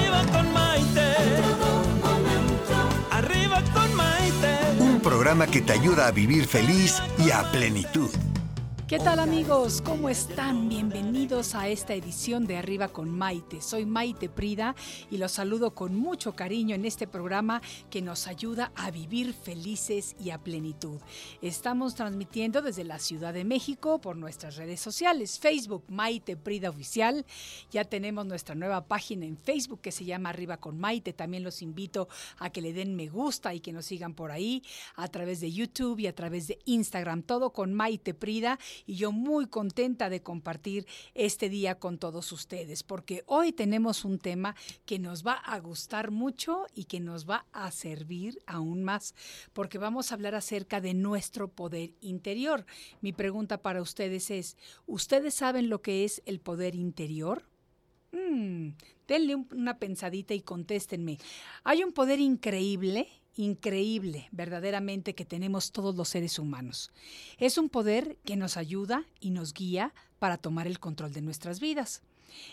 Arriba con Maite. Arriba con Maite. Un programa que te ayuda a vivir feliz y a plenitud. ¿Qué tal amigos? ¿Cómo están? Bienvenidos a esta edición de Arriba con Maite. Soy Maite Prida y los saludo con mucho cariño en este programa que nos ayuda a vivir felices y a plenitud. Estamos transmitiendo desde la Ciudad de México por nuestras redes sociales, Facebook Maite Prida Oficial. Ya tenemos nuestra nueva página en Facebook que se llama Arriba con Maite. También los invito a que le den me gusta y que nos sigan por ahí a través de YouTube y a través de Instagram. Todo con Maite Prida y yo muy contenta de compartir este día con todos ustedes, porque hoy tenemos un tema que nos va a gustar mucho y que nos va a servir aún más, porque vamos a hablar acerca de nuestro poder interior. Mi pregunta para ustedes es, ¿ustedes saben lo que es el poder interior? Mm, denle una pensadita y contéstenme. Hay un poder increíble increíble verdaderamente que tenemos todos los seres humanos. Es un poder que nos ayuda y nos guía para tomar el control de nuestras vidas.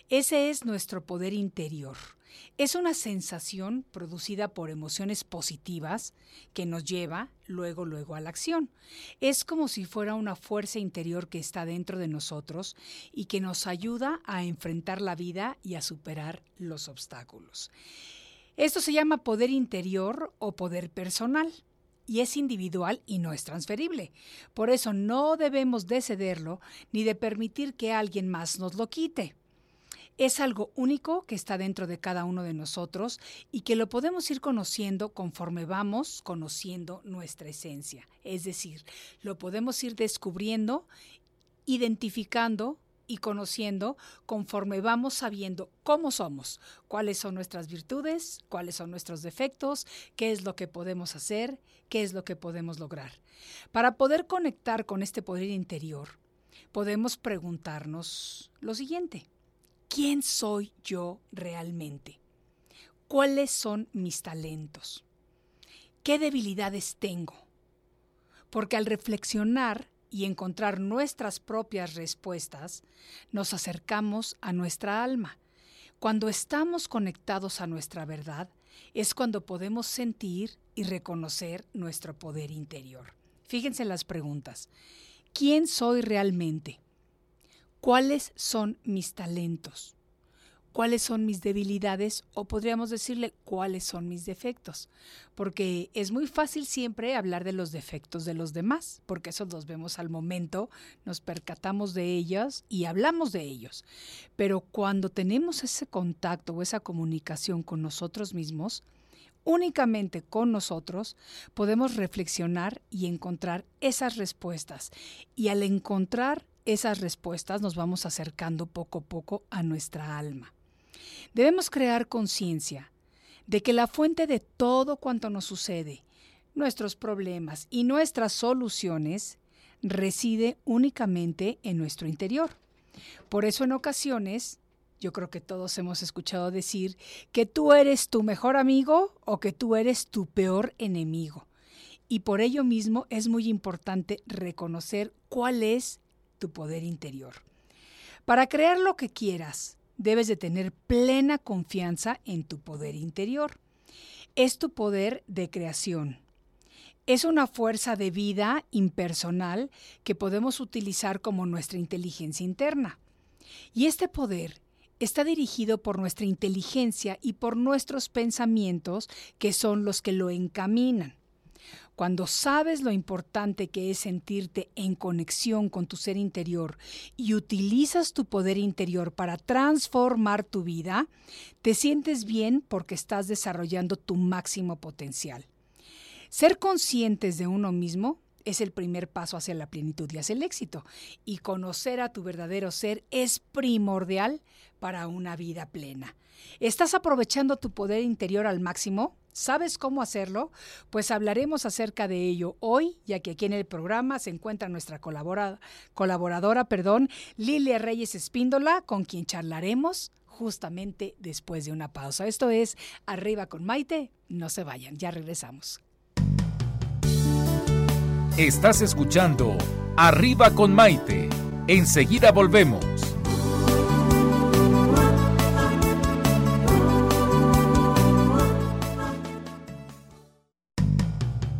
Ese es nuestro poder interior. Es una sensación producida por emociones positivas que nos lleva luego, luego a la acción. Es como si fuera una fuerza interior que está dentro de nosotros y que nos ayuda a enfrentar la vida y a superar los obstáculos. Esto se llama poder interior o poder personal y es individual y no es transferible. Por eso no debemos de cederlo ni de permitir que alguien más nos lo quite. Es algo único que está dentro de cada uno de nosotros y que lo podemos ir conociendo conforme vamos conociendo nuestra esencia. Es decir, lo podemos ir descubriendo, identificando y conociendo conforme vamos sabiendo cómo somos, cuáles son nuestras virtudes, cuáles son nuestros defectos, qué es lo que podemos hacer, qué es lo que podemos lograr. Para poder conectar con este poder interior, podemos preguntarnos lo siguiente. ¿Quién soy yo realmente? ¿Cuáles son mis talentos? ¿Qué debilidades tengo? Porque al reflexionar y encontrar nuestras propias respuestas, nos acercamos a nuestra alma. Cuando estamos conectados a nuestra verdad, es cuando podemos sentir y reconocer nuestro poder interior. Fíjense las preguntas. ¿Quién soy realmente? ¿Cuáles son mis talentos? cuáles son mis debilidades o podríamos decirle cuáles son mis defectos, porque es muy fácil siempre hablar de los defectos de los demás, porque esos los vemos al momento, nos percatamos de ellos y hablamos de ellos. Pero cuando tenemos ese contacto o esa comunicación con nosotros mismos, únicamente con nosotros podemos reflexionar y encontrar esas respuestas. Y al encontrar esas respuestas nos vamos acercando poco a poco a nuestra alma. Debemos crear conciencia de que la fuente de todo cuanto nos sucede, nuestros problemas y nuestras soluciones, reside únicamente en nuestro interior. Por eso en ocasiones, yo creo que todos hemos escuchado decir que tú eres tu mejor amigo o que tú eres tu peor enemigo. Y por ello mismo es muy importante reconocer cuál es tu poder interior. Para crear lo que quieras, debes de tener plena confianza en tu poder interior. Es tu poder de creación. Es una fuerza de vida impersonal que podemos utilizar como nuestra inteligencia interna. Y este poder está dirigido por nuestra inteligencia y por nuestros pensamientos que son los que lo encaminan. Cuando sabes lo importante que es sentirte en conexión con tu ser interior y utilizas tu poder interior para transformar tu vida, te sientes bien porque estás desarrollando tu máximo potencial. Ser conscientes de uno mismo es el primer paso hacia la plenitud y hacia el éxito. Y conocer a tu verdadero ser es primordial para una vida plena. ¿Estás aprovechando tu poder interior al máximo? ¿Sabes cómo hacerlo? Pues hablaremos acerca de ello hoy, ya que aquí en el programa se encuentra nuestra colaboradora, perdón, Lilia Reyes Espíndola, con quien charlaremos justamente después de una pausa. Esto es Arriba con Maite. No se vayan, ya regresamos. Estás escuchando Arriba con Maite. Enseguida volvemos.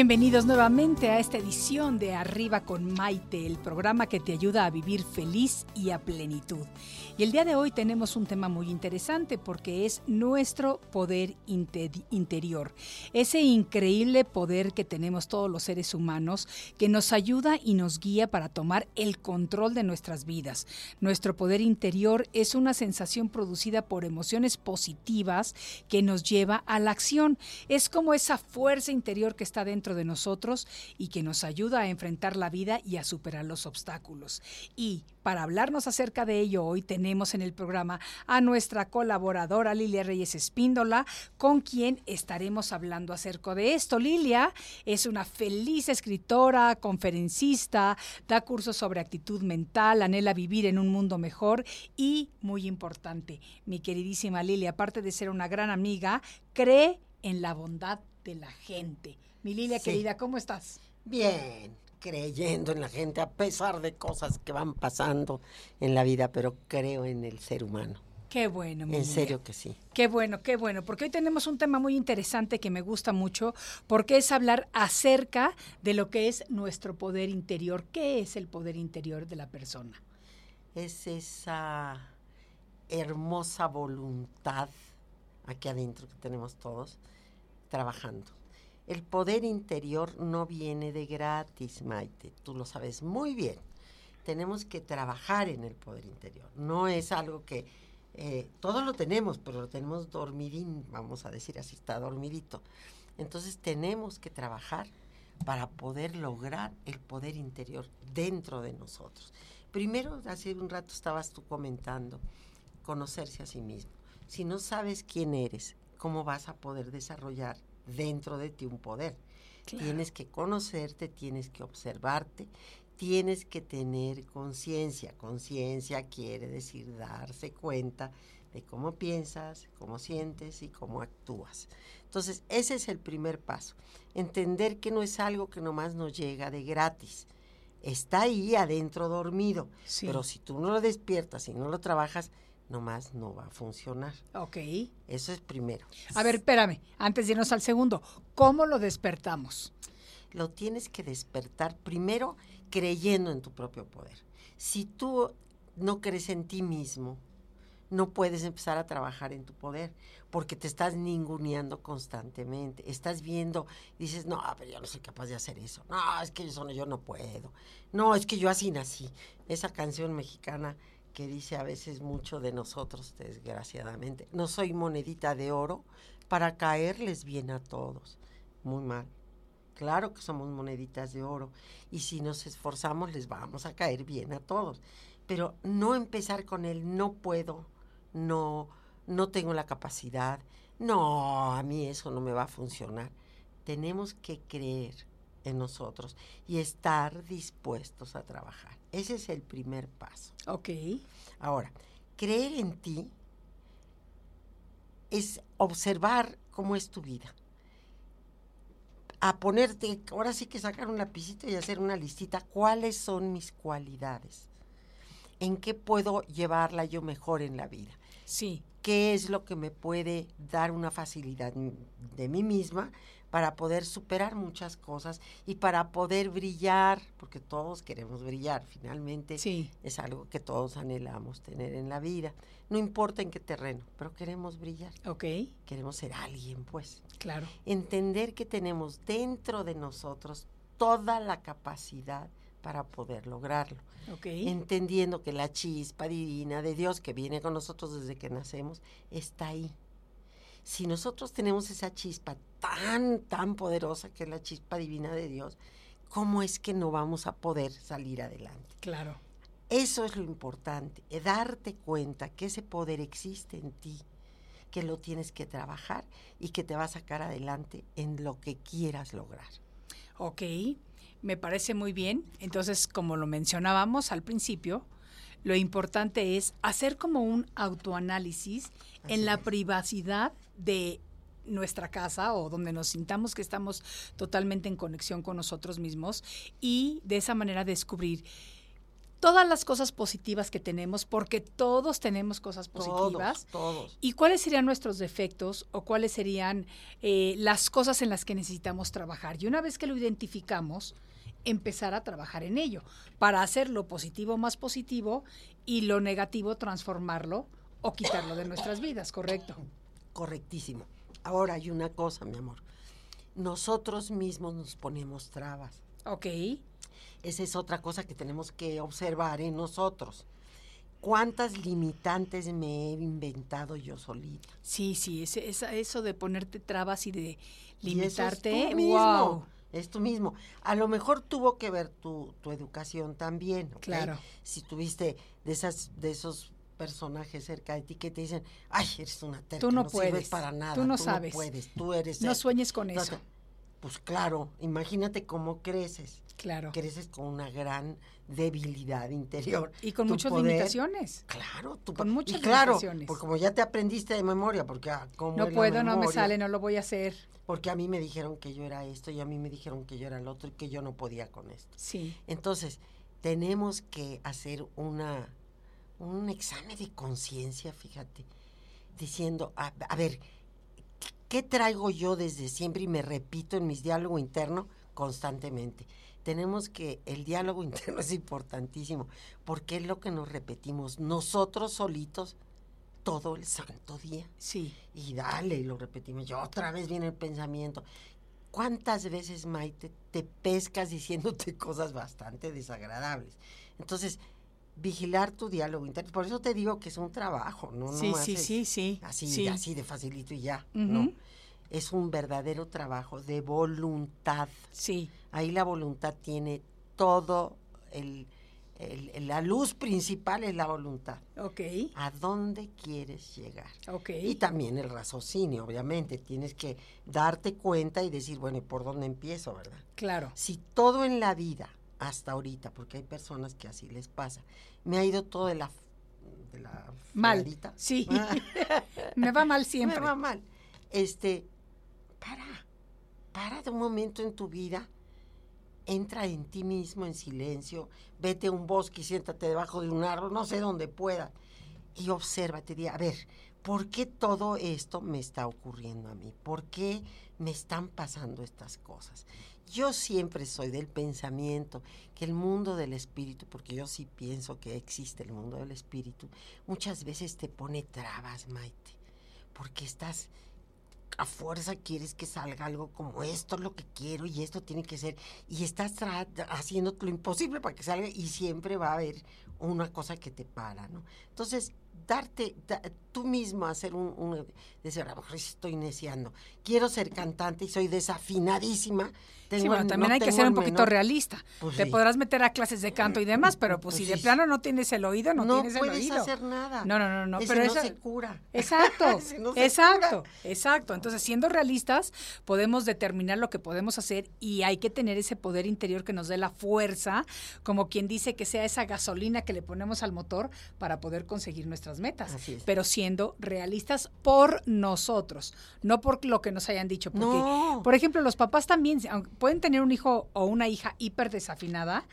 Bienvenidos nuevamente a esta edición de Arriba con Maite, el programa que te ayuda a vivir feliz y a plenitud. Y el día de hoy tenemos un tema muy interesante porque es nuestro poder inte- interior. Ese increíble poder que tenemos todos los seres humanos que nos ayuda y nos guía para tomar el control de nuestras vidas. Nuestro poder interior es una sensación producida por emociones positivas que nos lleva a la acción. Es como esa fuerza interior que está dentro de nosotros y que nos ayuda a enfrentar la vida y a superar los obstáculos. Y para hablarnos acerca de ello, hoy tenemos en el programa a nuestra colaboradora Lilia Reyes Espíndola, con quien estaremos hablando acerca de esto. Lilia es una feliz escritora, conferencista, da cursos sobre actitud mental, anhela vivir en un mundo mejor y, muy importante, mi queridísima Lilia, aparte de ser una gran amiga, cree en la bondad de la gente. Mi Lilia Sí. querida, ¿cómo estás? Bien, creyendo en la gente, a pesar de cosas que van pasando en la vida, pero creo en el ser humano. Qué bueno, mi En Lilia. serio que sí. Qué bueno, qué bueno, porque hoy tenemos un tema muy interesante que me gusta mucho, porque es hablar acerca de lo que es nuestro poder interior. ¿Qué es el poder interior de la persona? Es esa hermosa voluntad aquí adentro que tenemos todos trabajando. El poder interior no viene de gratis, Maite. Tú lo sabes muy bien. Tenemos que trabajar en el poder interior. No es algo que eh, todos lo tenemos, pero lo tenemos dormidín, vamos a decir así, está dormidito. Entonces tenemos que trabajar para poder lograr el poder interior dentro de nosotros. Primero, hace un rato estabas tú comentando, conocerse a sí mismo. Si no sabes quién eres, ¿cómo vas a poder desarrollar dentro de ti un poder? Tienes que conocerte, tienes que observarte, tienes que tener conciencia. Conciencia quiere decir darse cuenta de cómo piensas, cómo sientes y cómo actúas. Entonces, ese es el primer paso. Entender que no es algo que nomás nos llega de gratis. Está ahí adentro dormido. Sí. Pero si tú no lo despiertas y no lo trabajas, nomás no va a funcionar. Ok. Eso es primero. A ver, espérame, antes de irnos al segundo, ¿cómo lo despertamos? lo tienes que despertar primero creyendo en tu propio poder. Si tú no crees en ti mismo, no puedes empezar a trabajar en tu poder porque te estás ninguneando constantemente. Estás viendo, dices, no, pero yo no soy capaz de hacer eso. No, es que yo, no- yo no puedo. No, es que yo así nací. Esa canción mexicana que dice a veces mucho de nosotros, desgraciadamente. No soy monedita de oro para caerles bien a todos. Muy mal. Claro que somos moneditas de oro y si nos esforzamos les vamos a caer bien a todos. Pero no empezar con el no puedo, no, no tengo la capacidad, no, a mí eso no me va a funcionar. Tenemos que creer en nosotros y estar dispuestos a trabajar. Ese es el primer paso. Ok. Ahora, creer en ti es observar cómo es tu vida. a ponerte, ahora sí que sacar un lapicito y hacer una listita, ¿cuáles son mis cualidades? ¿En qué puedo llevarla yo mejor en la vida? Sí. ¿Qué es lo que me puede dar una facilidad de mí misma para poder superar muchas cosas y para poder brillar, porque todos queremos brillar, finalmente Sí. es algo que todos anhelamos tener en la vida. No importa en qué terreno, pero queremos brillar, Ok, queremos ser alguien, pues. claro. Entender que tenemos dentro de nosotros toda la capacidad para poder lograrlo. Ok. Entendiendo que la chispa divina de Dios que viene con nosotros desde que nacemos está ahí. Si nosotros tenemos esa chispa tan, tan poderosa que es la chispa divina de Dios, ¿cómo es que no vamos a poder salir adelante? Claro. Eso es lo importante, darte cuenta que ese poder existe en ti, que lo tienes que trabajar y que te va a sacar adelante en lo que quieras lograr. Ok, me parece muy bien. Entonces, como lo mencionábamos al principio, lo importante es hacer como un autoanálisis en la es. privacidad de nuestra casa o donde nos sintamos que estamos totalmente en conexión con nosotros mismos y de esa manera descubrir todas las cosas positivas que tenemos, porque todos tenemos cosas positivas. Todos, todos. ¿Y cuáles serían nuestros defectos o cuáles serían eh, las cosas en las que necesitamos trabajar? Y una vez que lo identificamos, empezar a trabajar en ello para hacer lo positivo más positivo y lo negativo transformarlo o quitarlo de nuestras vidas, ¿correcto? Correctísimo. Ahora hay una cosa, mi amor. Nosotros mismos nos ponemos trabas. Ok, Esa es otra cosa que tenemos que observar en nosotros. ¿Cuántas limitantes me he inventado yo solita? sí, sí, ese- esa- eso de ponerte trabas y de Y eso es limitarte, tú mismo. wow, Es tú mismo. A lo mejor tuvo que ver tu, tu educación también. Claro. Si tuviste de esas de esos personajes cerca de ti que te dicen, ay, eres una terca, Tú no sirves puedes, para nada, tú no sabes. puedes, tú eres... no esto". sueñes con eso, Pues claro, imagínate cómo creces. claro. Creces con una gran debilidad interior. Y con Tu muchas poder- limitaciones. Claro, tu Con muchas y claro, limitaciones. porque como ya te aprendiste de memoria, porque ah, ¿cómo No puedo, no me sale, no lo voy a hacer. Porque a mí me dijeron que yo era esto y a mí me dijeron que yo era el otro y que yo no podía con esto. Sí, Entonces, tenemos que hacer una un examen de conciencia, fíjate, diciendo, a, a ver, ¿qué traigo yo desde siempre? Y me repito en mis diálogos internos constantemente. Tenemos que, el diálogo interno es importantísimo, porque es lo que nos repetimos nosotros solitos todo el santo día. sí. Y dale, y lo repetimos. Y otra vez viene el pensamiento. ¿Cuántas veces, Maite, te pescas diciéndote cosas bastante desagradables? Entonces, vigilar tu diálogo interno. Por eso te digo que es un trabajo, ¿no? Sí, no sí, sí, sí, Así, sí. así de facilito y ya. No. Es un verdadero trabajo de voluntad. Sí, Ahí la voluntad tiene todo el- la luz principal es la voluntad. ok, ¿A dónde quieres llegar? ok. Y también el raciocinio, obviamente. Tienes que darte cuenta y decir, bueno, ¿y por dónde empiezo, verdad? Claro, Si todo en la vida, hasta ahorita, porque hay personas que así les pasa, me ha ido todo de la, de la mal. fregadita. Sí, me va mal siempre. Me va mal. Este, para, para de un momento en tu vida, entra en ti mismo en silencio, vete a un bosque y siéntate debajo de un árbol, no sé dónde pueda, y obsérvate, di, a ver, ¿por qué todo esto me está ocurriendo a mí? ¿Por qué me están pasando estas cosas? Yo siempre soy del pensamiento que el mundo del espíritu, porque yo sí pienso que existe el mundo del espíritu, muchas veces te pone trabas, Maite, porque estás a fuerza quieres que salga algo como esto es lo que quiero y esto tiene que ser y estás haciendo lo imposible para que salga y siempre va a haber una cosa que te para, ¿no? Entonces, darte, da- tú mismo hacer un, un decir, a lo mejor estoy neciando, quiero ser cantante y soy desafinadísima. tengo Sí, bueno, también no hay que ser un poquito menor- realista. Pues Te sí. podrás meter a clases de canto y demás, pero pues, Pues si de sí. plano no tienes el oído, no, no tienes el puedes oído. hacer nada. No, no, no, no, Ese pero no eso- se cura. Exacto, no se exacto, cura. exacto. Entonces, siendo realistas, podemos determinar lo que podemos hacer y hay que tener ese poder interior que nos dé la fuerza, como quien dice que sea esa gasolina que le ponemos al motor para poder conseguir nuestras metas. Así es. Pero siendo realistas por nosotros, no por lo que nos hayan dicho. Porque, No. por ejemplo, los papás también pueden tener un hijo o una hija hiper desafinada.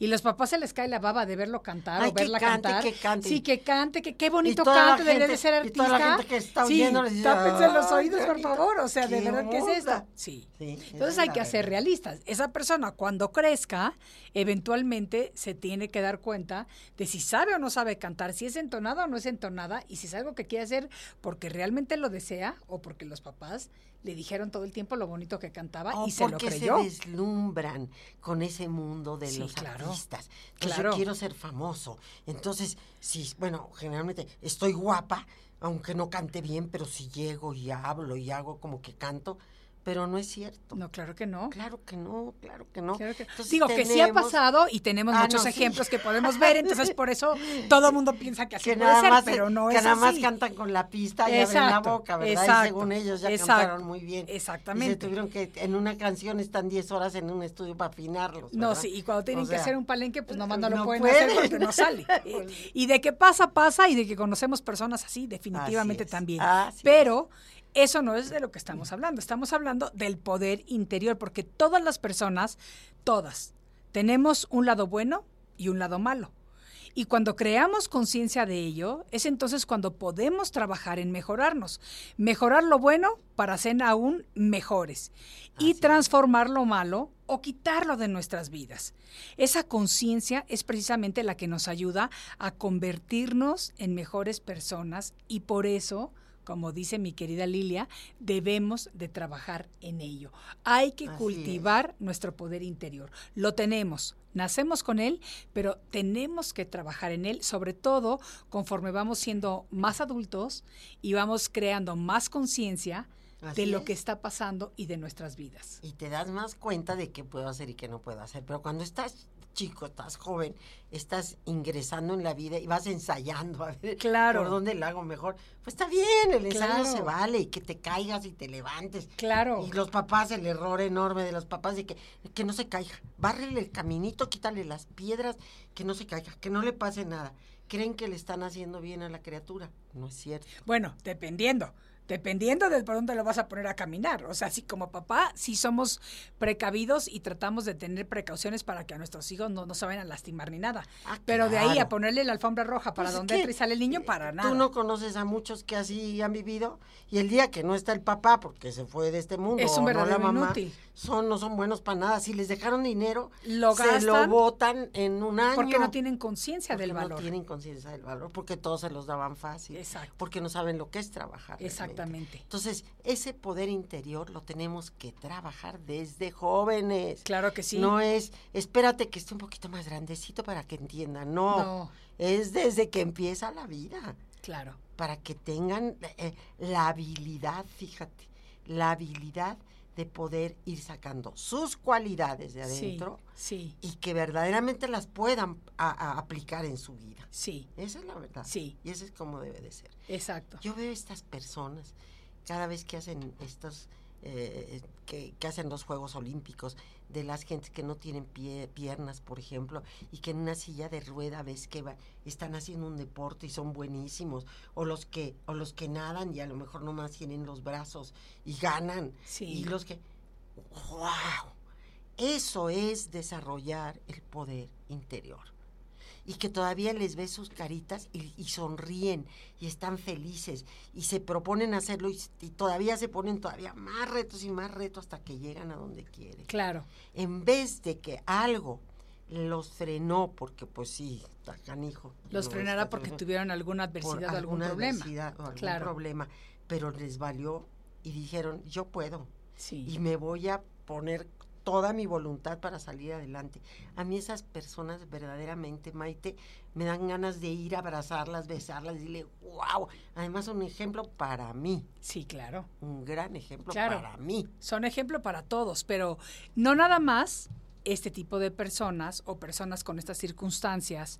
Y los papás se les cae la baba de verlo cantar Ay, o que verla cante, cantar. que cante. Sí, que cante, que qué bonito cante, debería de ser y artista. toda la gente que está sí, tápense los "Ay, oídos, por favor. O sea, de verdad, ¿qué es esto? onda". Sí. Entonces es hay que ser realistas. Esa persona cuando crezca, eventualmente se tiene que dar cuenta de si sabe o no sabe cantar, si es entonada o no es entonada, y si es algo que quiere hacer porque realmente lo desea o porque los papás le dijeron todo el tiempo lo bonito que cantaba O y se lo porque creyó. se deslumbran con ese mundo de Sí, los claro. artistas. Entonces Claro. yo quiero ser famoso. Entonces, sí, bueno, generalmente estoy guapa, aunque no cante bien, pero si llego y hablo y hago como que canto, pero no es cierto. No, claro que no. Claro que no, claro que no. Claro que- Entonces, Digo que sí ha tenemos pasado y tenemos Ah, muchos no, sí. ejemplos que podemos ver, entonces por eso todo el mundo piensa que así que puede nada ser, más, pero no que es nada más así. cantan con la pista y abren la Exacto, boca, ¿verdad? exacto, y según ellos ya exacto, cantaron muy bien. exactamente. Y se tuvieron que, en una canción están 10 horas en un estudio para afinarlos. No, ¿verdad? sí, y cuando tienen O que sea, hacer un palenque, pues nomás no, lo no pueden pueden. hacer porque no sale. Y de que pasa, pasa, y de que conocemos personas así, definitivamente Así también. así es. Eso no es de lo que estamos hablando. Estamos hablando del poder interior, porque todas las personas, todas, tenemos un lado bueno y un lado malo. Y cuando creamos conciencia de ello, es entonces cuando podemos trabajar en mejorarnos. Mejorar lo bueno para ser aún mejores. Y transformar lo malo o quitarlo de nuestras vidas. Esa conciencia es precisamente la que nos ayuda a convertirnos en mejores personas y por eso como dice mi querida Lilia, debemos de trabajar en ello. Hay que Así cultivar nuestro poder interior. Lo tenemos, nacemos con él, pero tenemos que trabajar en él, sobre todo conforme vamos siendo más adultos y vamos creando más conciencia de lo es. que está pasando y de nuestras vidas. y te das más cuenta de qué puedo hacer y qué no puedo hacer. Pero cuando estás chico, estás joven, estás ingresando en la vida y vas ensayando a ver Claro. por dónde la hago mejor. Pues está bien, el ensayo Claro. se vale y que te caigas y te levantes. Claro. Y los papás, el error enorme de los papás de que, que no se caiga. Bárrele el caminito, quítale las piedras, que no se caiga, que no le pase nada. Creen que le están haciendo bien a la criatura. No es cierto. Bueno, dependiendo. Dependiendo de por dónde lo vas a poner a caminar. O sea, así como papá, sí somos precavidos y tratamos de tener precauciones para que a nuestros hijos no, no se vayan a lastimar ni nada. Ah, Pero de ahí a ponerle la alfombra roja para Pues es donde entra y sale el niño, eh, para nada. Tú no conoces a muchos que así han vivido y el día que no está el papá porque se fue de este mundo Es un o no la verdadero mamá, inútil. son no son buenos para nada. Si les dejaron dinero, Lo se lo botan en un año. porque no tienen conciencia del valor. No tienen conciencia del valor porque todos se los daban fácil. Exacto. Porque no saben lo que es trabajar. realmente. Exactamente. Entonces, ese poder interior lo tenemos que trabajar desde jóvenes. Claro que sí. No es, espérate que esté un poquito más grandecito para que entiendan. No, No. es desde que empieza la vida. Claro. Para que tengan eh, la habilidad, fíjate, la habilidad de poder ir sacando sus cualidades de adentro Sí, y que verdaderamente las puedan a- a aplicar en su vida. sí, Esa es la verdad. Sí. Y eso es como debe de ser. exacto. Yo veo estas personas cada vez que hacen estos, eh, que, que hacen los Juegos Olímpicos, de las gentes que no tienen pie- piernas, por ejemplo, y que en una silla de rueda ves que va- están haciendo un deporte y son buenísimos, o los que, o los que nadan y a lo mejor nomás tienen los brazos y ganan, Sí. y los que, wow, eso es desarrollar el poder interior y que todavía les ves sus caritas y, y sonríen y están felices y se proponen hacerlo y, todavía se ponen todavía más retos y más retos hasta que llegan a donde quieren. Claro. En vez de que algo los frenó, porque pues sí, canijo. Los no, frenara está- porque tuvieron alguna por adversidad o algún problema. adversidad o algún Claro. problema, pero les valió y dijeron, yo puedo Sí. y me voy a poner toda mi voluntad para salir adelante. A mí esas personas verdaderamente, Maite, me dan ganas de ir a abrazarlas, besarlas, decirle, wow. Además, un ejemplo para mí, Sí, claro. un gran ejemplo Claro. para mí. Son ejemplo para todos, pero no nada más este tipo de personas o personas con estas circunstancias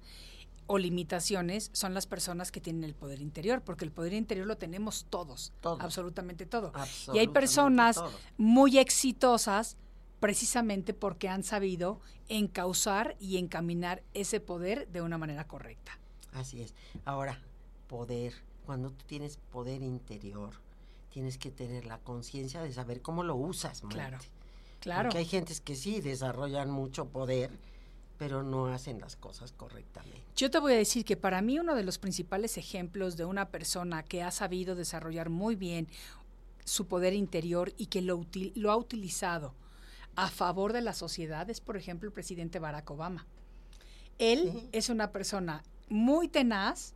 o limitaciones son las personas que tienen el poder interior, porque el poder interior lo tenemos todos, Todos. absolutamente todo. y hay personas todos. muy exitosas precisamente porque han sabido encauzar y encaminar ese poder de una manera correcta. Así es. Ahora, poder. cuando tú tienes poder interior, tienes que tener la conciencia de saber cómo lo usas. Claro, claro. Porque hay gentes que sí desarrollan mucho poder, pero no hacen las cosas correctamente. Yo te voy a decir que para mí uno de los principales ejemplos de una persona que ha sabido desarrollar muy bien su poder interior y que lo, util- lo ha utilizado a favor de la sociedad es, por ejemplo, el presidente Barack Obama. Él es una persona muy tenaz,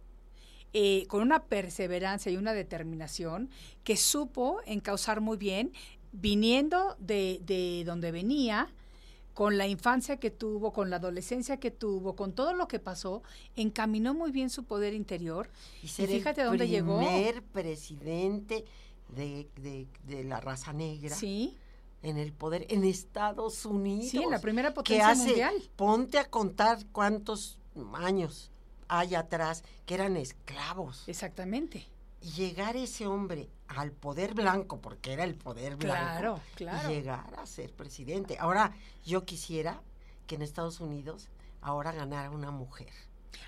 eh, con una perseverancia y una determinación que supo encauzar muy bien, viniendo de, de donde venía, con la infancia que tuvo, con la adolescencia que tuvo, con todo lo que pasó, encaminó muy bien su poder interior. Y ser fíjate el dónde llegó. primer presidente de, de- de la raza negra Sí, en el poder en Estados Unidos. sí, la primera que potencia hace, mundial. ponte a contar cuántos años hay atrás que eran esclavos. Exactamente. Y llegar ese hombre al poder blanco, porque era el poder blanco, Claro, claro. y llegar a ser presidente. Ahora, yo quisiera que en Estados Unidos ahora ganara una mujer.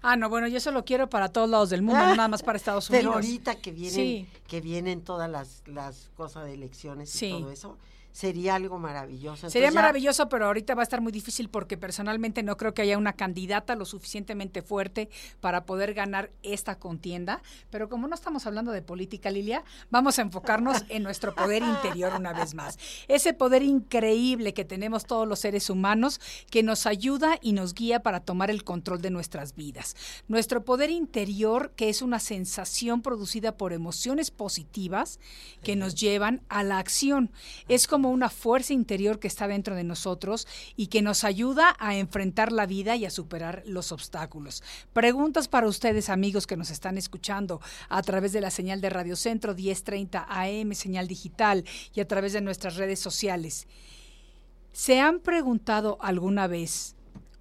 Ah, no, bueno, yo eso lo quiero para todos lados del mundo, no nada más para Estados Unidos. Pero ahorita que vienen, Sí. que vienen todas las, las cosas de elecciones Sí. y todo eso, sería algo maravilloso. Sería ya- maravilloso, pero ahorita va a estar muy difícil porque personalmente no creo que haya una candidata lo suficientemente fuerte para poder ganar esta contienda. Pero como no estamos hablando de política, Lilia, vamos a enfocarnos en nuestro poder interior una vez más. Ese poder increíble que tenemos todos los seres humanos que nos ayuda y nos guía para tomar el control de nuestras vidas. Nuestro poder interior, que es una sensación producida por emociones positivas que nos llevan a la acción. Es como una fuerza interior que está dentro de nosotros y que nos ayuda a enfrentar la vida y a superar los obstáculos. Preguntas para ustedes, amigos que nos están escuchando a través de la señal de Radio Centro 1030 AM, señal digital y a través de nuestras redes sociales. ¿Se han preguntado alguna vez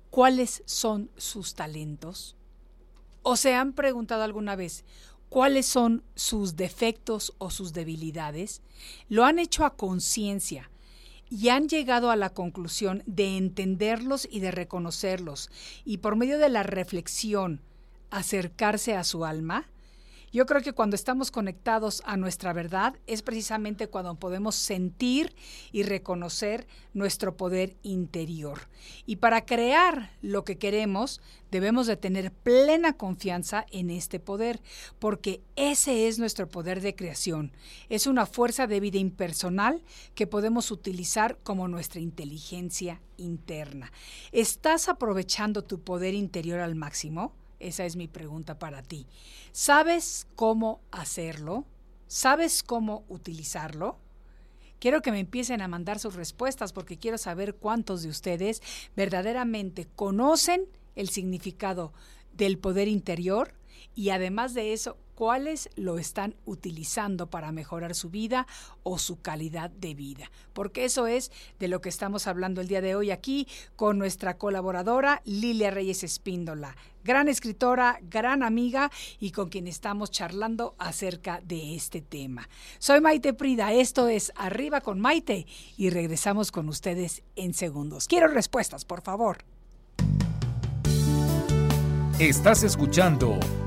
cuáles son sus talentos? ¿O se han preguntado alguna vez cuáles son sus defectos o sus debilidades? Lo han hecho a conciencia y han llegado a la conclusión de entenderlos y de reconocerlos y por medio de la reflexión acercarse a su alma? Yo creo que cuando estamos conectados a nuestra verdad es precisamente cuando podemos sentir y reconocer nuestro poder interior. Y para crear lo que queremos, debemos de tener plena confianza en este poder, porque ese es nuestro poder de creación. Es una fuerza de vida impersonal que podemos utilizar como nuestra inteligencia interna. ¿Estás aprovechando tu poder interior al máximo? Esa es mi pregunta para ti. ¿Sabes cómo hacerlo? ¿Sabes cómo utilizarlo? Quiero que me empiecen a mandar sus respuestas porque quiero saber cuántos de ustedes verdaderamente conocen el significado del poder interior y además de eso, cuáles lo están utilizando para mejorar su vida o su calidad de vida. Porque eso es de lo que estamos hablando el día de hoy aquí con nuestra colaboradora Lilia Reyes Espíndola, gran escritora, gran amiga y con quien estamos charlando acerca de este tema. Soy Maite Prida, esto es Arriba con Maite y regresamos con ustedes en segundos. Quiero respuestas, por favor. Estás escuchando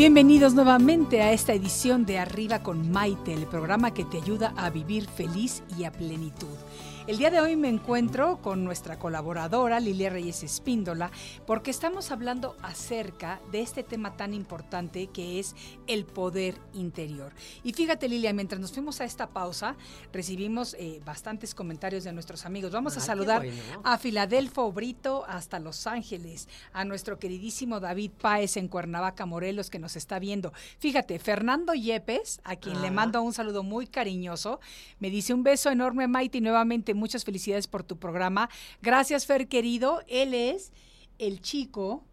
Bienvenidos nuevamente a esta edición de Arriba con Maite, el programa que te ayuda a vivir feliz y a plenitud. El día de hoy me encuentro con nuestra colaboradora Lilia Reyes Espíndola porque estamos hablando acerca de este tema tan importante que es el poder interior. Y fíjate Lilia, mientras nos fuimos a esta pausa, recibimos eh, bastantes comentarios de nuestros amigos. Vamos a saludar a Filadelfo Brito hasta Los Ángeles, a nuestro queridísimo David Páez en Cuernavaca, Morelos, que nos está viendo. Fíjate, Fernando Yepes, a quien le mando un saludo muy cariñoso, me dice un beso enorme, Maite, y nuevamente muchas felicidades por tu programa. Gracias, Fer querido. Él es el chico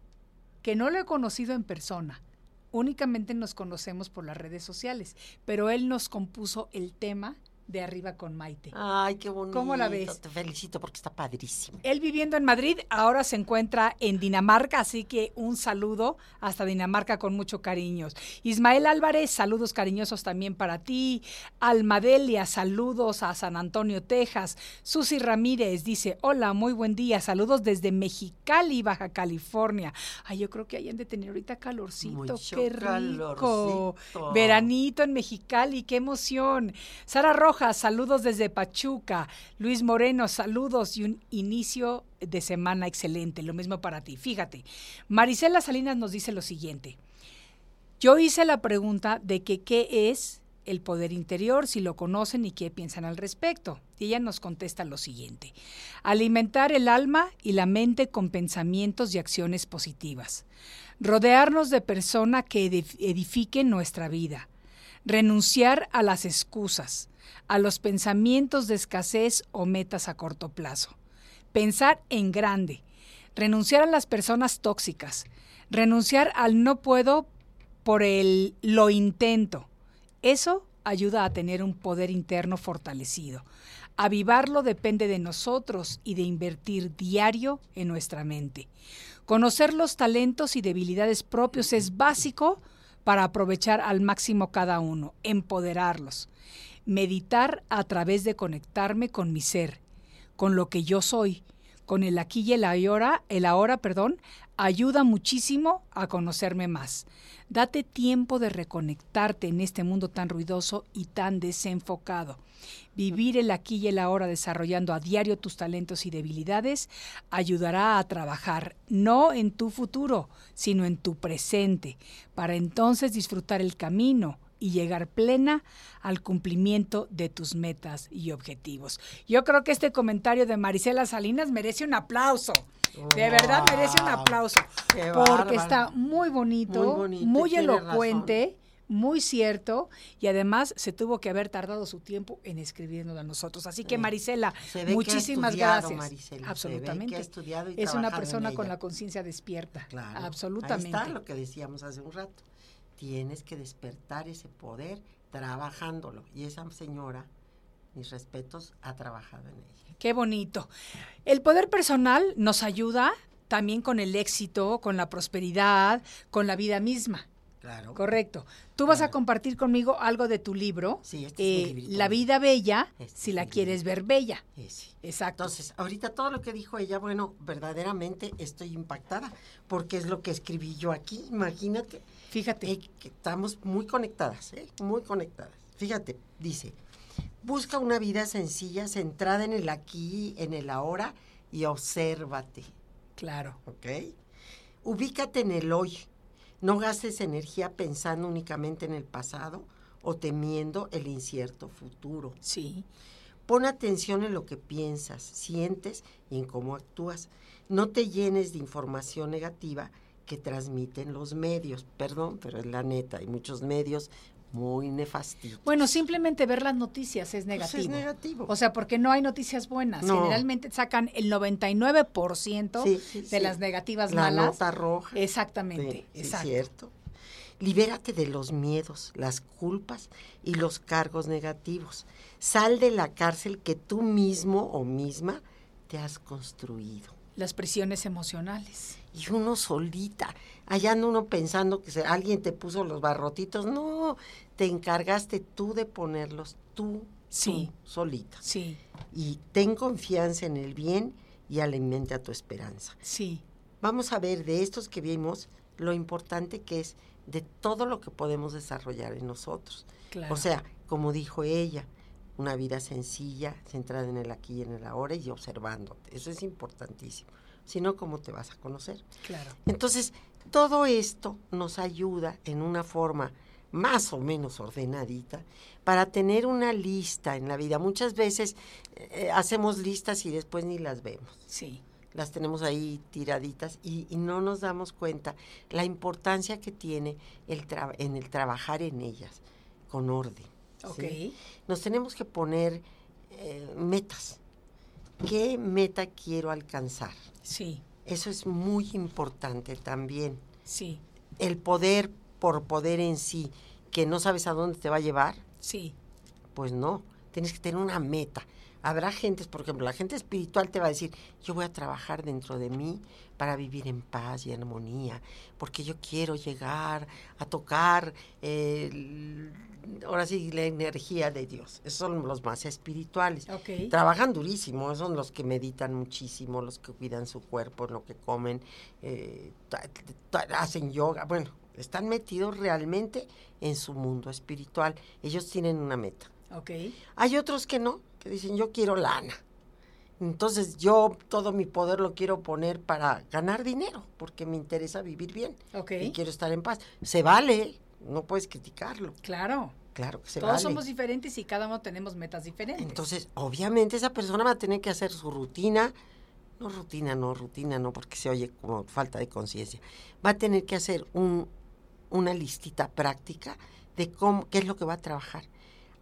que no lo he conocido en persona. Únicamente nos conocemos por las redes sociales, pero él nos compuso el tema de Arriba con Maite. Ay, qué bonito. ¿Cómo la ves? Te felicito porque está padrísimo. Él viviendo en Madrid, ahora se encuentra en Dinamarca, así que un saludo hasta Dinamarca con mucho cariños. Ismael Álvarez, saludos cariñosos también para ti. Almadelia, saludos a San Antonio, Texas. Susi Ramírez dice, hola, muy buen día, saludos desde Mexicali, Baja California. Ay, yo creo que hayan de tener ahorita calorcito, Mucho qué rico. calorcito. Veranito en Mexicali, qué emoción. Sara Rojas, saludos desde Pachuca. Luis Moreno, saludos y un inicio de semana excelente. Lo mismo para ti. Fíjate, Marisela Salinas nos dice lo siguiente. Yo hice la pregunta de que qué es el poder interior, si lo conocen y qué piensan al respecto. Y ella nos contesta lo siguiente. Alimentar el alma y la mente con pensamientos y acciones positivas. Rodearnos de personas que edifiquen nuestra vida. Renunciar a las excusas a los pensamientos de escasez o metas a corto plazo. Pensar en grande. Renunciar a las personas tóxicas. Renunciar al no puedo por el lo intento. Eso ayuda a tener un poder interno fortalecido. Avivarlo depende de nosotros y de invertir diario en nuestra mente. Conocer los talentos y debilidades propios es básico para aprovechar al máximo cada uno, empoderarlos meditar a través de conectarme con mi ser, con lo que yo soy, con el aquí y el ahora, el ahora, perdón, ayuda muchísimo a conocerme más. Date tiempo de reconectarte en este mundo tan ruidoso y tan desenfocado. Vivir el aquí y el ahora desarrollando a diario tus talentos y debilidades ayudará a trabajar no en tu futuro, sino en tu presente, para entonces disfrutar el camino, y llegar plena al cumplimiento de tus metas y objetivos. Yo creo que este comentario de Marisela Salinas merece un aplauso. De verdad merece un aplauso. porque está muy bonito, muy, elocuente. Muy cierto, y además se tuvo que haber tardado su tiempo en escribiendo a nosotros. Así que Marisela, muchísimas gracias. Absolutamente. es una persona con la conciencia despierta. Claro. Absolutamente. Ahí está lo que decíamos hace un rato tienes que despertar ese poder trabajándolo. Y esa señora, mis respetos, ha trabajado en ella. Qué bonito. El poder personal nos ayuda también con el éxito, con la prosperidad, con la vida misma. Claro. Correcto. Tú vas a compartir conmigo algo de tu libro, sí, este eh, La vida bella, este si la quieres ver bella. Sí. Exacto. Entonces, ahorita todo lo que dijo ella, bueno, verdaderamente estoy impactada, porque es lo que escribí yo aquí, imagínate. Fíjate. Eh, que estamos muy conectadas, ¿eh? muy conectadas. Fíjate, dice, busca una vida sencilla, centrada en el aquí, en el ahora y obsérvate. Claro. ¿Ok? Ubícate en el hoy no gastes energía pensando únicamente en el pasado o temiendo el incierto futuro. Sí. Pon atención en lo que piensas, sientes y en cómo actúas. No te llenes de información negativa que transmiten los medios. Perdón, pero es la neta. Hay muchos medios muy nefastitos. Bueno, simplemente ver las noticias es negativo. Pues es negativo. O sea, porque no hay noticias buenas. Generalmente sacan el 99% de las negativas la malas. nota roja. Exactamente, Es cierto. Libérate de los miedos, las culpas y los cargos negativos. Sal de la cárcel que tú mismo o misma te has construido. Las prisiones emocionales. Y uno solita allá anda uno pensando que alguien te puso los barrotitos. No, te encargaste tú de ponerlos, tú, sí. solita. Sí. Y ten confianza en el bien y alimenta tu esperanza. Sí. Vamos a ver de estos que vimos lo importante que es de todo lo que podemos desarrollar en nosotros. Claro. O sea, como dijo ella, una vida sencilla, centrada en el aquí y en el ahora y observándote. Eso es importantísimo. Si no, ¿cómo te vas a conocer? Claro. Entonces, todo esto nos ayuda en una forma más o menos ordenadita para tener una lista en la vida. Muchas veces eh, hacemos listas y después ni las vemos. Sí. Las tenemos ahí tiraditas y, y no nos damos cuenta la importancia que tiene el tra- en el trabajar en ellas con orden. Ok. ¿sí? Nos tenemos que poner eh, metas. ¿Qué meta quiero alcanzar? Sí. Eso es muy importante también. Sí. El poder por poder en sí, que no sabes a dónde te va a llevar, Sí. pues no, tienes que tener una meta. Habrá gentes, por ejemplo, la gente espiritual te va a decir, yo voy a trabajar dentro de mí para vivir en paz y armonía, porque yo quiero llegar a tocar, eh, ahora sí, la energía de Dios. Esos son los más espirituales. Trabajan durísimo, son los que meditan muchísimo, los que cuidan su cuerpo, lo que comen, eh, hacen yoga, bueno, están metidos realmente en su mundo espiritual. Ellos tienen una meta. Hay otros que no, que dicen yo quiero lana. Entonces yo todo mi poder lo quiero poner para ganar dinero, porque me interesa vivir bien Ok. y quiero estar en paz. Se vale, no puedes criticarlo. Claro. Claro que se Todos vale. somos diferentes y cada uno tenemos metas diferentes. Entonces, obviamente esa persona va a tener que hacer su rutina, no rutina, no rutina, no, porque se oye como falta de conciencia. Va a tener que hacer un, una listita práctica de cómo, qué es lo que va a trabajar,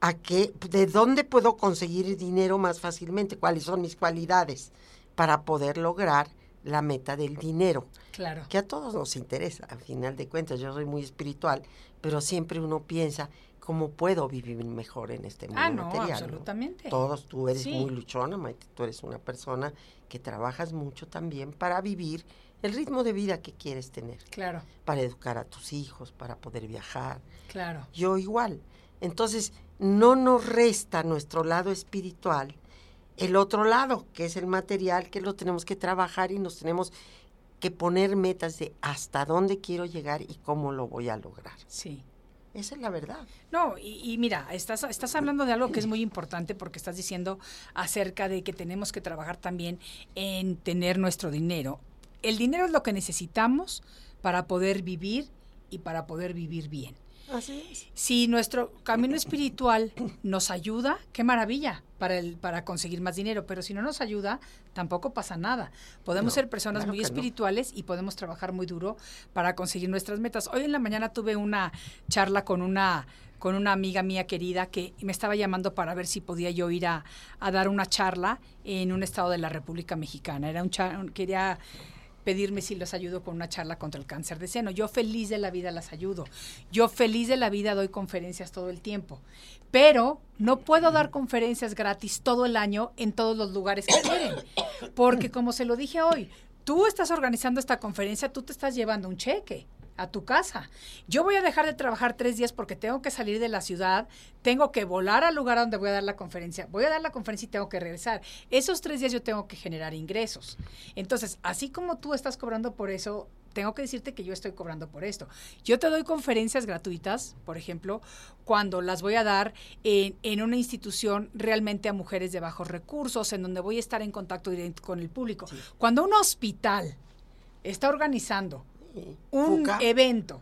a qué, de dónde puedo conseguir dinero más fácilmente, cuáles son mis cualidades para poder lograr la meta del dinero Claro. que a todos nos interesa, al final de cuentas, yo soy muy espiritual, pero siempre uno piensa cómo puedo vivir mejor en este mundo Ah, no, material. ¿no? absolutamente. Todos, tú eres Sí. muy luchona, Maite, tú eres una persona que trabajas mucho también para vivir el ritmo de vida que quieres tener, Claro. para educar a tus hijos, para poder viajar. Claro. Yo igual. Entonces, no nos resta nuestro lado espiritual el otro lado, que es el material, que lo tenemos que trabajar y nos tenemos que poner metas de hasta dónde quiero llegar y cómo lo voy a lograr. Sí. Esa es la verdad. No, y, y mira, estás, estás hablando de algo que es muy importante porque estás diciendo acerca de que tenemos que trabajar también en tener nuestro dinero. El dinero es lo que necesitamos para poder vivir y para poder vivir bien. Así es. Si nuestro camino espiritual nos ayuda, qué maravilla para, el, para conseguir más dinero, pero si no nos ayuda, tampoco pasa nada. Podemos No, ser personas claro muy no. espirituales y podemos trabajar muy duro para conseguir nuestras metas. Hoy en la mañana tuve una charla con una con una amiga mía querida que me estaba llamando para ver si podía yo ir a, a dar una charla en un estado de la República Mexicana. Era un cha- un- quería pedirme si los ayudo con una charla contra el cáncer de seno. Yo feliz de la vida las ayudo. Yo feliz de la vida doy conferencias todo el tiempo. Pero no puedo dar conferencias gratis todo el año en todos los lugares que quieren. Porque como se lo dije hoy, tú estás organizando esta conferencia, tú te estás llevando un cheque a tu casa. Yo voy a dejar de trabajar tres días porque tengo que salir de la ciudad, tengo que volar al lugar donde voy a dar la conferencia, voy a dar la conferencia y tengo que regresar. Esos tres días yo tengo que generar ingresos. Entonces, así como tú estás cobrando por eso, tengo que decirte que yo estoy cobrando por esto. Yo te doy conferencias gratuitas, por ejemplo, cuando las voy a dar en, en una institución realmente a mujeres de bajos recursos, en donde voy a estar en contacto directo con el público. Cuando un hospital está organizando un Fuca. evento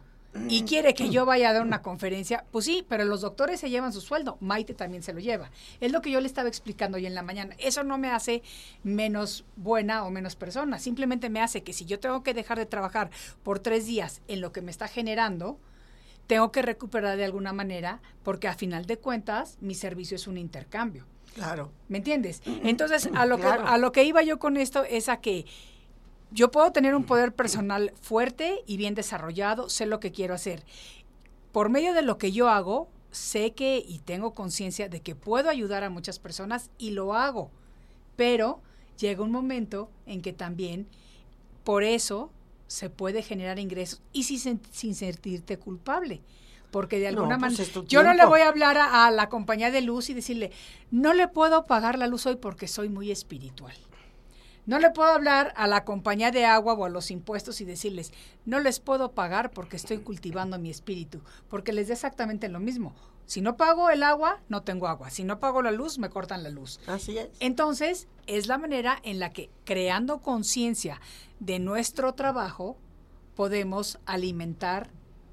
y quiere que yo vaya a dar una conferencia, pues sí, pero los doctores se llevan su sueldo, Maite también se lo lleva. Es lo que yo le estaba explicando hoy en la mañana. Eso no me hace menos buena o menos persona, simplemente me hace que si yo tengo que dejar de trabajar por tres días en lo que me está generando, tengo que recuperar de alguna manera, porque a final de cuentas mi servicio es un intercambio. Claro. ¿Me entiendes? Entonces, a lo, Claro. que, a lo que iba yo con esto es a que yo puedo tener un poder personal fuerte y bien desarrollado, sé lo que quiero hacer. Por medio de lo que yo hago, sé que y tengo conciencia de que puedo ayudar a muchas personas y lo hago. Pero llega un momento en que también por eso se puede generar ingresos y sin, sin sentirte culpable. Porque de No, alguna pues manera yo no le voy a hablar a, a la compañía de luz y decirle, no le puedo pagar la luz hoy porque soy muy espiritual. No le puedo hablar a la compañía de agua o a los impuestos y decirles, no les puedo pagar porque estoy cultivando mi espíritu, porque les da exactamente lo mismo. Si no pago el agua, no tengo agua. Si no pago la luz, me cortan la luz. Así es. Entonces, es la manera en la que, creando conciencia de nuestro trabajo, podemos alimentar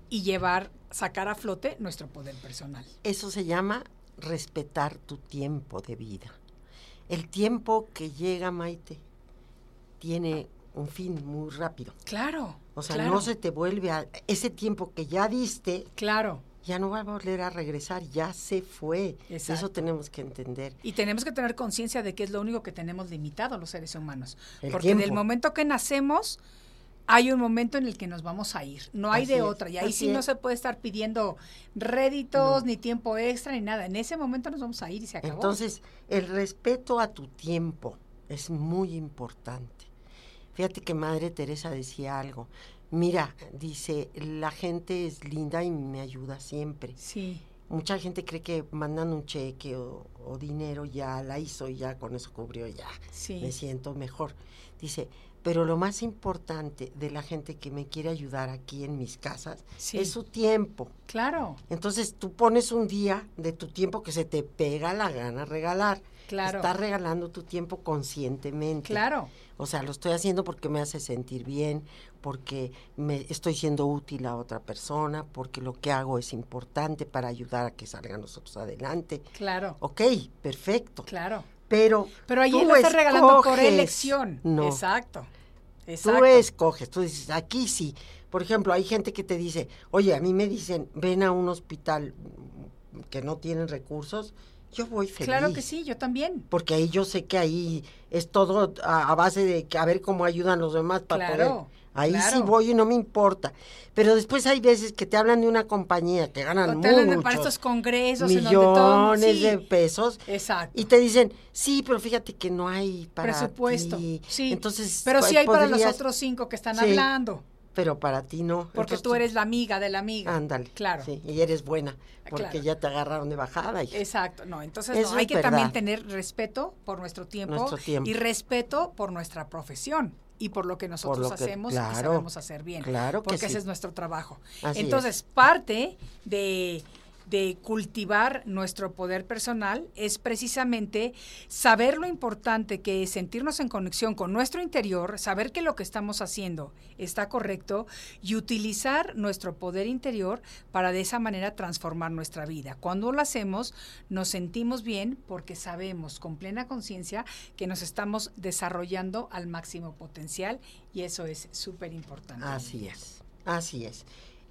y llevar, sacar a flote nuestro poder personal. Eso se llama respetar tu tiempo de vida. El tiempo que llega, Maite, tiene un fin muy rápido. Claro. O sea, claro, no se te vuelve a... Ese tiempo que ya diste, Claro. ya no va a volver a regresar, ya se fue. Exacto. Eso tenemos que entender. Y tenemos que tener conciencia de que es lo único que tenemos limitado los seres humanos. El Porque del tiempo. momento que nacemos, hay un momento en el que nos vamos a ir. No hay Así de otra. Y ahí sí no se puede estar pidiendo réditos, ni tiempo extra, ni nada. En ese momento nos vamos a ir y se acabó. Entonces, el respeto a tu tiempo es muy importante. Fíjate que Madre Teresa decía algo. Mira, dice, la gente es linda y me ayuda siempre. sí, Mucha gente cree que mandando un cheque o, o dinero ya la hizo y ya con eso cubrió ya. sí. Me siento mejor. Dice, pero lo más importante de la gente que me quiere ayudar aquí en mis casas Sí. es su tiempo. Claro, Entonces tú pones un día de tu tiempo que se te pega la gana regalar. Claro. Estás regalando tu tiempo conscientemente. claro. O sea, lo estoy haciendo porque me hace sentir bien, porque me estoy siendo útil a otra persona, porque lo que hago es importante para ayudar a que salgan nosotros adelante. Claro, Ok, perfecto. claro. Pero Pero ahí tú lo estás regalando por elección. No. Exacto. Tú Exacto. escoges, tú dices, aquí sí. Por ejemplo, hay gente que te dice, oye, a mí me dicen, ven a un hospital que no tienen recursos, yo voy feliz. Claro que sí, yo también. Porque ahí yo sé que ahí es todo a, a base de que a ver cómo ayudan los demás para Claro, poder. Ahí sí voy y no me importa. Pero después hay veces que te hablan de una compañía que ganan O te hablan de- mucho, para estos congresos en donde todo millones sí. de pesos Exacto. y te dicen, sí, pero fíjate que no hay para presupuesto. ti". Sí. Entonces, pero sí hay para los otros cinco que están Sí. hablando. Pero para ti no. Porque Entonces tú eres la amiga de la amiga. Ándale. Claro. Sí, y eres buena, porque Claro. ya te agarraron de bajada. hija. Exacto, no, entonces no, hay que verdad. también tener respeto por nuestro tiempo, Nuestro tiempo. y respeto por nuestra profesión y por lo que nosotros lo que- hacemos y claro, sabemos hacer bien, claro que porque ese es nuestro trabajo. Así entonces, parte de de cultivar nuestro poder personal es precisamente saber lo importante que es sentirnos en conexión con nuestro interior, saber que lo que estamos haciendo está correcto y utilizar nuestro poder interior para de esa manera transformar nuestra vida. Cuando lo hacemos, nos sentimos bien porque sabemos con plena conciencia que nos estamos desarrollando al máximo potencial y eso es súper importante. Así es, así es.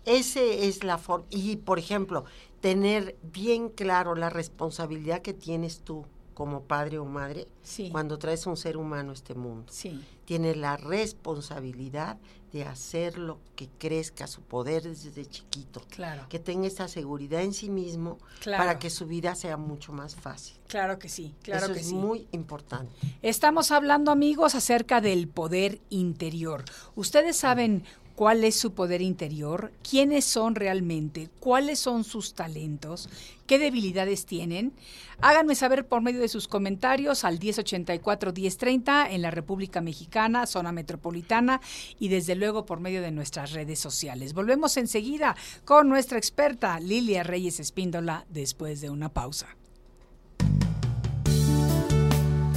Ese es la forma. Y, por ejemplo, tener bien claro la responsabilidad que tienes tú como padre o madre Sí. cuando traes un ser humano a este mundo. Sí. Tienes la responsabilidad de hacerlo que crezca su poder desde chiquito. Claro. Que tenga esa seguridad en sí mismo Claro. para que su vida sea mucho más fácil. Claro que sí, claro Eso que es sí. muy importante. Estamos hablando, amigos, acerca del poder interior. ¿Ustedes saben cuál es su poder interior? ¿Quiénes son realmente? ¿Cuáles son sus talentos? ¿Qué debilidades tienen? Háganme saber por medio de sus comentarios al 1084-1030 en la República Mexicana, zona metropolitana y desde luego por medio de nuestras redes sociales. Volvemos enseguida con nuestra experta Lilia Reyes Espíndola después de una pausa.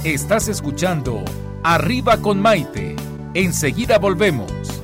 Estás escuchando Arriba con Maite. Enseguida volvemos.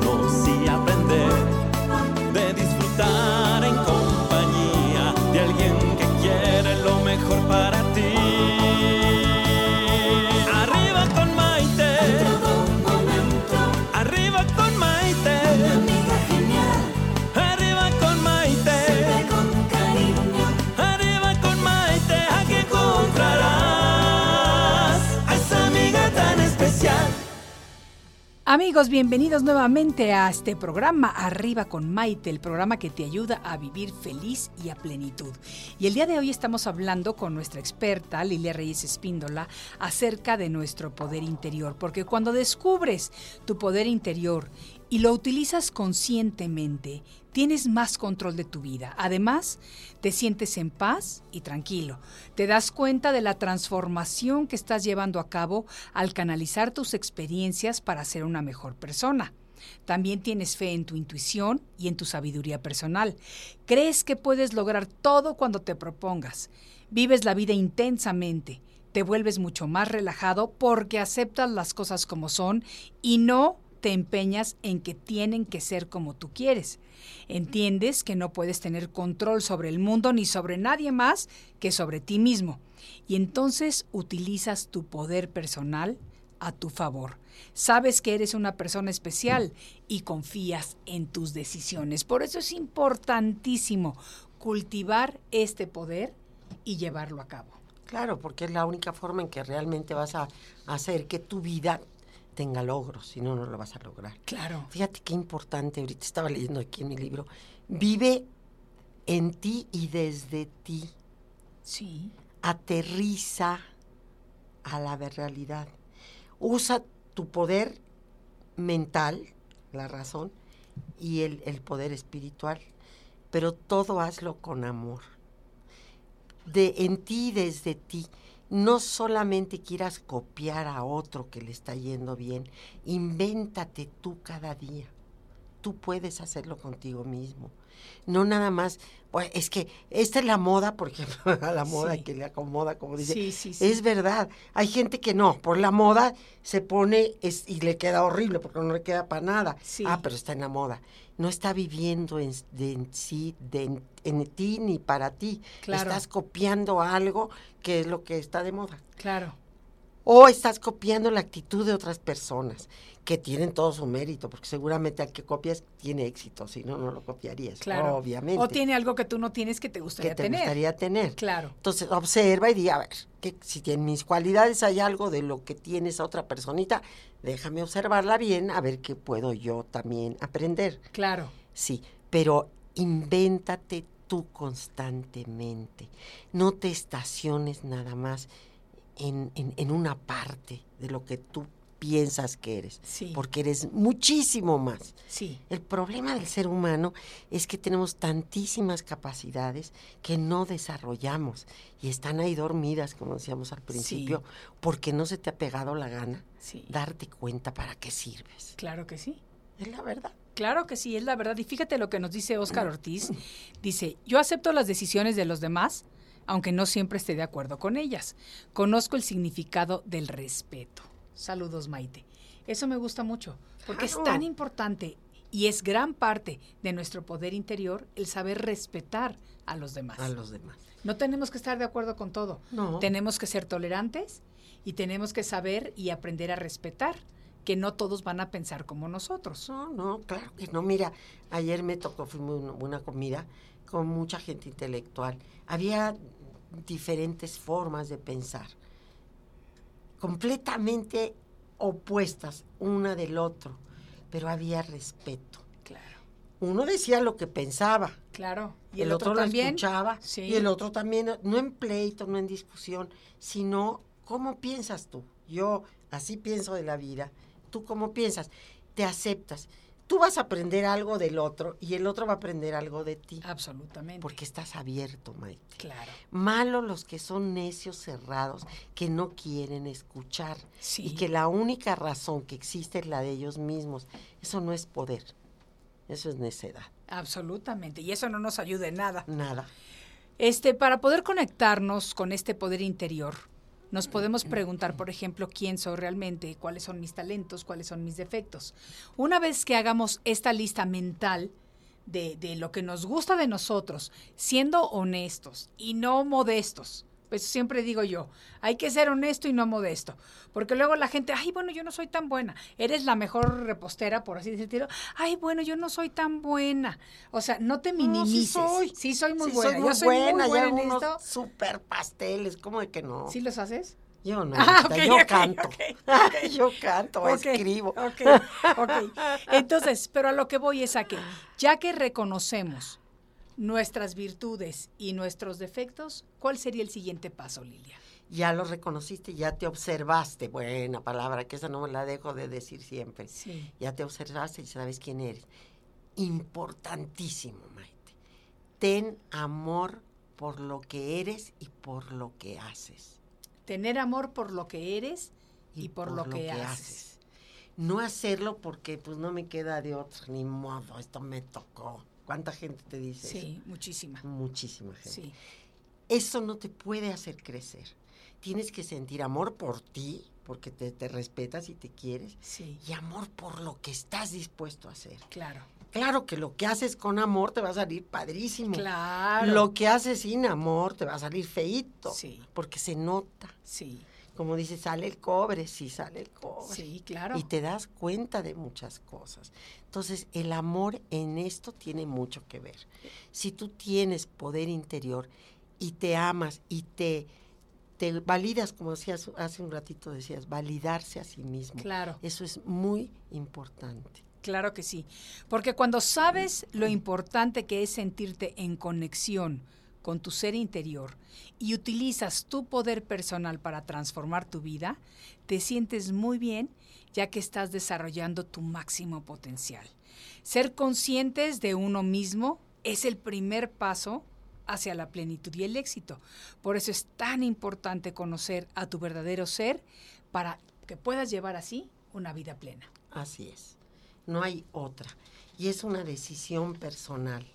Amigos, bienvenidos nuevamente a este programa Arriba con Maite, el programa que te ayuda a vivir feliz y a plenitud. Y el día de hoy estamos hablando con nuestra experta Lilia Reyes Espíndola acerca de nuestro poder interior, porque cuando descubres tu poder interior y lo utilizas conscientemente, tienes más control de tu vida. Además, te sientes en paz y tranquilo. Te das cuenta de la transformación que estás llevando a cabo al canalizar tus experiencias para ser una mejor persona. También tienes fe en tu intuición y en tu sabiduría personal. Crees que puedes lograr todo cuando te propongas. Vives la vida intensamente. Te vuelves mucho más relajado porque aceptas las cosas como son y no te empeñas en que tienen que ser como tú quieres. Entiendes que no puedes tener control sobre el mundo ni sobre nadie más que sobre ti mismo. Y entonces utilizas tu poder personal a tu favor. Sabes que eres una persona especial y confías en tus decisiones. Por eso es importantísimo cultivar este poder y llevarlo a cabo. Claro, porque es la única forma en que realmente vas a hacer que tu vida tenga logros, si no, no lo vas a lograr. Claro. Fíjate qué importante, ahorita estaba leyendo aquí en mi libro, vive en ti y desde ti. Sí. Aterriza a la realidad. Usa tu poder mental, la razón, y el, el poder espiritual, pero todo hazlo con amor. De en ti y desde ti no solamente quieras copiar a otro que le está yendo bien, invéntate tú cada día. Tú puedes hacerlo contigo mismo. No nada más, pues, es que esta es la moda, por ejemplo, a la moda que le acomoda, como dice. Sí, sí, sí. Es verdad. Hay gente que no, por la moda se pone es, y le queda horrible porque no le queda para nada. Ah, pero está en la moda. No está viviendo en, de, en sí, de, en, en ti ni para ti. Claro. Estás copiando algo que es lo que está de moda. Claro. O estás copiando la actitud de otras personas que tienen todo su mérito, porque seguramente al que copias tiene éxito, si no, no lo copiarías, Claro. obviamente. O tiene algo que tú no tienes que te que gustaría te tener. gustaría tener. Claro. Entonces, observa y di, a ver, que si en mis cualidades hay algo de lo que tiene esa otra personita, déjame observarla bien, a ver qué puedo yo también aprender. Claro. Sí, pero invéntate tú constantemente. No te estaciones nada más en, en- en una parte de lo que tú piensas que eres, Sí. porque eres muchísimo más. Sí. El problema del ser humano es que tenemos tantísimas capacidades que no desarrollamos y están ahí dormidas, como decíamos al principio, porque no se te ha pegado la gana Sí. darte cuenta para qué sirves. Claro que sí. Es la verdad. Claro que sí, es la verdad. Y fíjate lo que nos dice Óscar Ortiz. Dice, yo acepto las decisiones de los demás, aunque no siempre esté de acuerdo con ellas. Conozco el significado del respeto. Saludos, Maite. Eso me gusta mucho, porque es tan importante y es gran parte de nuestro poder interior el saber respetar a los demás. A los demás. No tenemos que estar de acuerdo con todo. No. Tenemos que ser tolerantes y tenemos que saber y aprender a respetar que no todos van a pensar como nosotros. No, no, claro que no. Mira, ayer me tocó, fuimos a una comida con mucha gente intelectual. Había diferentes formas de pensar, completamente opuestas una del otro, pero había respeto. Claro. Uno decía lo que pensaba, Claro. y el, otro, lo también. escuchaba, Sí. y el otro también, no en pleito, no en discusión, sino cómo piensas tú. Yo así pienso de la vida. ¿Tú cómo piensas? Te aceptas. Tú vas a aprender algo del otro y el otro va a aprender algo de ti. Absolutamente. Porque estás abierto, Maite. Claro. Malo los que son necios cerrados, que no quieren escuchar. Sí. Y que la única razón que existe es la de ellos mismos. Eso no es poder. Eso es necedad. Absolutamente. Y eso no nos ayuda en nada. Nada. Este, para poder conectarnos con este poder interior, nos podemos preguntar, por ejemplo, quién soy realmente, cuáles son mis talentos, cuáles son mis defectos. Una vez que hagamos esta lista mental de, de lo que nos gusta de nosotros, siendo honestos y no modestos, pues siempre digo yo, hay que ser honesto y no modesto, porque luego la gente, ay, bueno, yo no soy tan buena, eres la mejor repostera, por así decirlo, ay, bueno, yo no soy tan buena, o sea, no te No, minimices. sí soy. Sí soy muy Sí buena, soy yo soy buena, muy buena en unos esto. super pasteles, ¿cómo de que no? ¿Sí los haces? Yo no, Ah, yo canto. yo canto, escribo. Ok, ok. Entonces, pero a lo que voy es a que, ya que reconocemos nuestras virtudes y nuestros defectos, ¿cuál sería el siguiente paso, Lilia? Ya lo reconociste, ya te observaste. Buena palabra, que esa no me la dejo de decir siempre. Sí. Ya te observaste y sabes quién eres. Importantísimo, Maite. Ten amor por lo que eres y por lo que haces. Tener amor por lo que eres y, por, lo, que, haces. No hacerlo porque pues no me queda de otro, ni modo, esto me tocó. ¿Cuánta gente te dice Sí, muchísima. eso? Muchísima gente. Sí. Eso no te puede hacer crecer. Tienes que sentir amor por ti, porque te, te respetas y te quieres, Sí, y amor por lo que estás dispuesto a hacer. claro. Claro que lo que haces con amor te va a salir padrísimo. Claro. Lo que haces sin amor te va a salir feíto, Sí. porque se nota. Sí, Como dice, sale el cobre, sí sale el cobre. sí, claro. Y te das cuenta de muchas cosas. Entonces, el amor en esto tiene mucho que ver. Si tú tienes poder interior y te amas y te, te validas, como decías hace un ratito, decías, validarse a sí mismo. Claro. Eso es muy importante. Claro que sí. Porque cuando sabes lo importante que es sentirte en conexión con tu ser interior y utilizas tu poder personal para transformar tu vida, te sientes muy bien ya que estás desarrollando tu máximo potencial. Ser conscientes de uno mismo es el primer paso hacia la plenitud y el éxito. Por eso es tan importante conocer a tu verdadero ser para que puedas llevar así una vida plena. Así es. No hay otra. Y es una decisión personal.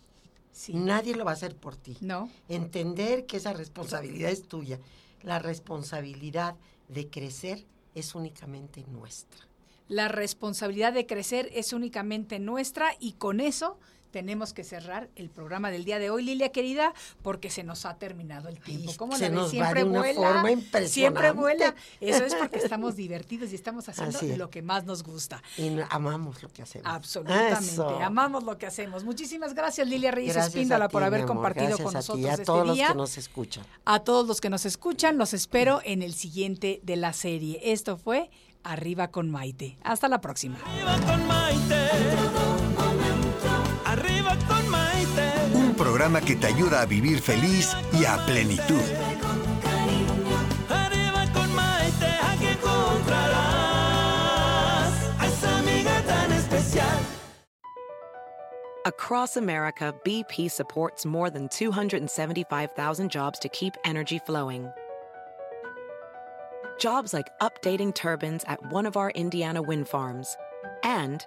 Sí. Nadie lo va a hacer por ti. ¿No? Entender que esa responsabilidad es tuya. La responsabilidad de crecer es únicamente nuestra. La responsabilidad de crecer es únicamente nuestra y con eso tenemos que cerrar el programa del día de hoy, Lilia querida, porque se nos ha terminado el tiempo. Ay, ¿Cómo se la ves? nos va Siempre de una vuela. forma impresionante. Siempre vuela. Eso es porque estamos divertidos y estamos haciendo es. lo que más nos gusta. Y amamos lo que hacemos. Absolutamente. Eso. Amamos lo que hacemos. Muchísimas gracias, Lilia Reyes Gracias Espíndola, por ti, haber compartido gracias con a ti nosotros y a este todos día. los que nos escuchan. A todos los que nos escuchan, los espero en el siguiente de la serie. Esto fue Arriba con Maite. Hasta la próxima. Arriba con Maite. Programa que te ayuda a vivir feliz y a plenitud. Arriba con Maite. Aquí encontrarás a esa amiga tan especial. Across America, BP supports more than 275,000 jobs to keep energy flowing. Jobs like updating turbines at one of our Indiana wind farms and